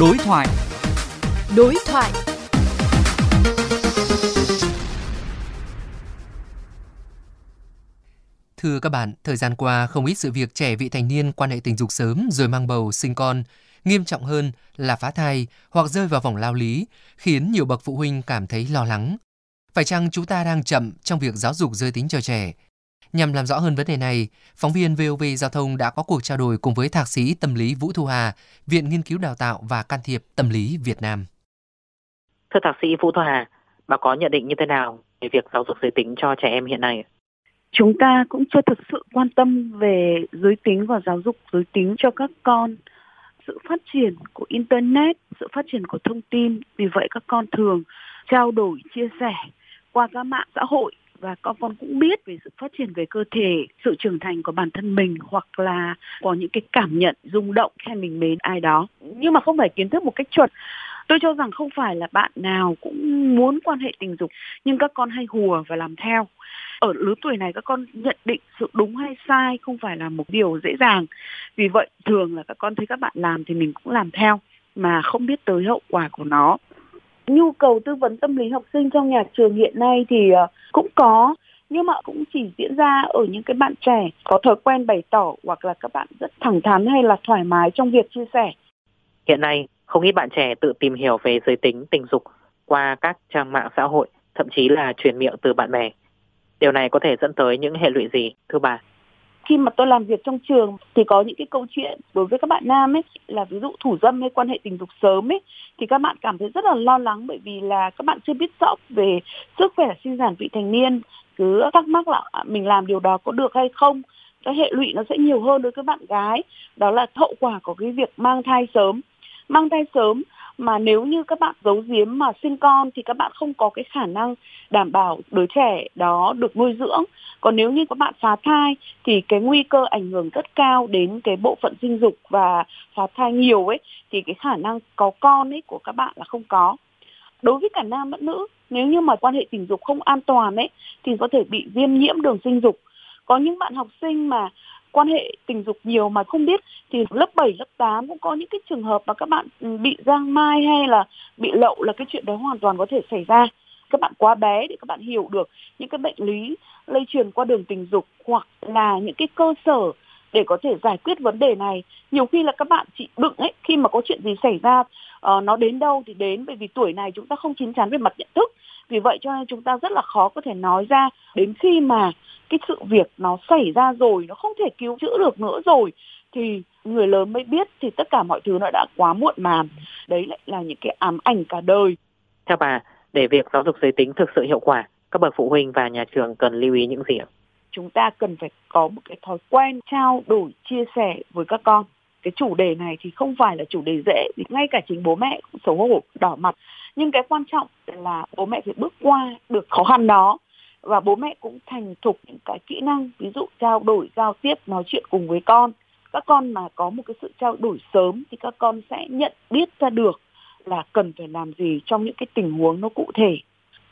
Đối thoại. Đối thoại. Thưa các bạn, thời gian qua không ít sự việc trẻ vị thành niên quan hệ tình dục sớm rồi mang bầu sinh con, nghiêm trọng hơn là phá thai hoặc rơi vào vòng lao lý, khiến nhiều bậc phụ huynh cảm thấy lo lắng. Phải chăng chúng ta đang chậm trong việc giáo dục giới tính cho trẻ? Nhằm làm rõ hơn vấn đề này, phóng viên VOV Giao thông đã có cuộc trao đổi cùng với Thạc sĩ Tâm lý Vũ Thu Hà, Viện Nghiên cứu Đào tạo và Can thiệp Tâm lý Việt Nam. Thưa Thạc sĩ Vũ Thu Hà, bà có nhận định như thế nào về việc giáo dục giới tính cho trẻ em hiện nay? Chúng ta cũng chưa thực sự quan tâm về giới tính và giáo dục giới tính cho các con. Sự phát triển của Internet, sự phát triển của thông tin, vì vậy các con thường trao đổi, chia sẻ qua các mạng xã hội và con con cũng biết về sự phát triển về cơ thể, sự trưởng thành của bản thân mình hoặc là có những cái cảm nhận rung động khi mình mến ai đó. Nhưng mà không phải kiến thức một cách chuẩn. Tôi cho rằng không phải là bạn nào cũng muốn quan hệ tình dục nhưng các con hay hùa và làm theo. Ở lứa tuổi này các con nhận định sự đúng hay sai không phải là một điều dễ dàng. Vì vậy thường là các con thấy các bạn làm thì mình cũng làm theo mà không biết tới hậu quả của nó nhu cầu tư vấn tâm lý học sinh trong nhà trường hiện nay thì ờ, cũng có nhưng mà cũng chỉ diễn ra ở những cái bạn trẻ có thói quen bày tỏ hoặc là các bạn rất thẳng thắn hay là thoải mái trong việc chia sẻ. Hiện nay, không ít bạn trẻ tự tìm hiểu về giới tính tình dục qua các trang mạng xã hội, thậm chí là truyền miệng từ bạn bè. Điều này có thể dẫn tới những hệ lụy gì, thưa bà? Khi mà tôi làm việc trong trường thì có những cái câu chuyện đối với các bạn nam ấy, là ví dụ thủ dâm hay quan hệ tình dục sớm ấy, thì các bạn cảm thấy rất là lo lắng bởi vì là các bạn chưa biết rõ về sức khỏe sinh sản vị thành niên, cứ thắc mắc là à, mình làm điều đó có được hay không? Cái hệ lụy nó sẽ nhiều hơn đối với bạn gái. Đó là hậu quả của cái việc mang thai sớm. Mang thai sớm mà nếu như các bạn giấu giếm mà sinh con thì các bạn không có cái khả năng đảm bảo đứa trẻ đó được nuôi dưỡng. Còn nếu như các bạn phá thai thì cái nguy cơ ảnh hưởng rất cao đến cái bộ phận sinh dục và phá thai nhiều ấy, thì cái khả năng có con ấy của các bạn là không có. Đối với cả nam lẫn nữ, nếu như mà quan hệ tình dục không an toàn ấy, thì có thể bị viêm nhiễm đường sinh dục. Có những bạn học sinh mà quan hệ tình dục nhiều mà không biết thì lớp 7, lớp 8 cũng có những cái trường hợp mà các bạn ừ, bị giang mai hay là bị lậu là cái chuyện đó hoàn toàn có thể xảy ra. Các bạn quá bé để các bạn hiểu được những cái bệnh lý lây truyền qua đường tình dục hoặc là những cái cơ sở để có thể giải quyết vấn đề này. Nhiều khi là các bạn chị đựng ấy khi mà có chuyện gì xảy ra uh, nó đến đâu thì đến bởi vì tuổi này chúng ta không chín chắn về mặt nhận thức. Vì vậy cho nên chúng ta rất là khó có thể nói ra đến khi mà cái sự việc nó xảy ra rồi nó không thể cứu chữa được nữa rồi thì người lớn mới biết thì tất cả mọi thứ nó đã quá muộn màng. Đấy lại là những cái ám ảnh cả đời. Theo bà để việc giáo dục giới tính thực sự hiệu quả các bậc phụ huynh và nhà trường cần lưu ý những gì ạ? Chúng ta cần phải có một cái thói quen trao đổi chia sẻ với các con. Cái chủ đề này thì không phải là chủ đề dễ vì ngay cả chính bố mẹ cũng xấu hổ đỏ mặt. Nhưng cái quan trọng là bố mẹ phải bước qua được khó khăn đó và bố mẹ cũng thành thục những cái kỹ năng, ví dụ trao đổi, giao tiếp, nói chuyện cùng với con. Các con mà có một cái sự trao đổi sớm thì các con sẽ nhận biết ra được là cần phải làm gì trong những cái tình huống nó cụ thể.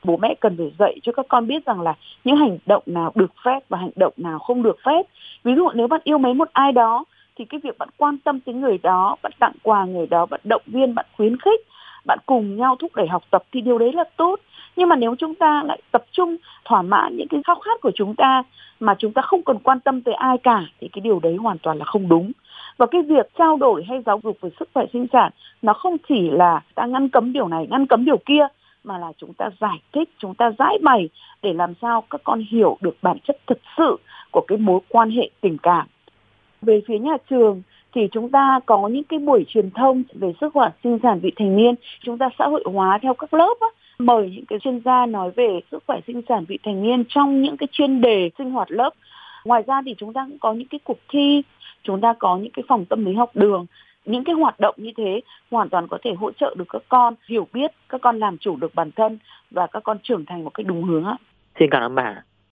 Bố mẹ cần phải dạy cho các con biết rằng là những hành động nào được phép và hành động nào không được phép. Ví dụ nếu bạn yêu mến một ai đó, thì cái việc bạn quan tâm tới người đó, bạn tặng quà người đó, bạn động viên, bạn khuyến khích bạn cùng nhau thúc đẩy học tập thì điều đấy là tốt. Nhưng mà nếu chúng ta lại tập trung, thỏa mãn những cái khao khát của chúng ta mà chúng ta không cần quan tâm tới ai cả, thì cái điều đấy hoàn toàn là không đúng. Và cái việc trao đổi hay giáo dục về sức khỏe sinh sản, nó không chỉ là ta ngăn cấm điều này, ngăn cấm điều kia, mà là chúng ta giải thích, chúng ta giải bày để làm sao các con hiểu được bản chất thực sự của cái mối quan hệ tình cảm. Về phía nhà trường thì chúng ta có những cái buổi truyền thông về sức khỏe sinh sản vị thành niên chúng ta xã hội hóa theo các lớp á, mời những cái chuyên gia nói về sức khỏe sinh sản vị thành niên trong những cái chuyên đề sinh hoạt lớp. Ngoài ra thì chúng ta cũng có những cái cuộc thi chúng ta có những cái phòng tâm lý học đường. Những cái hoạt động như thế hoàn toàn có thể hỗ trợ được các con hiểu biết các con làm chủ được bản thân và các con trưởng thành một cách đúng hướng ạ xin cảm ơn bà.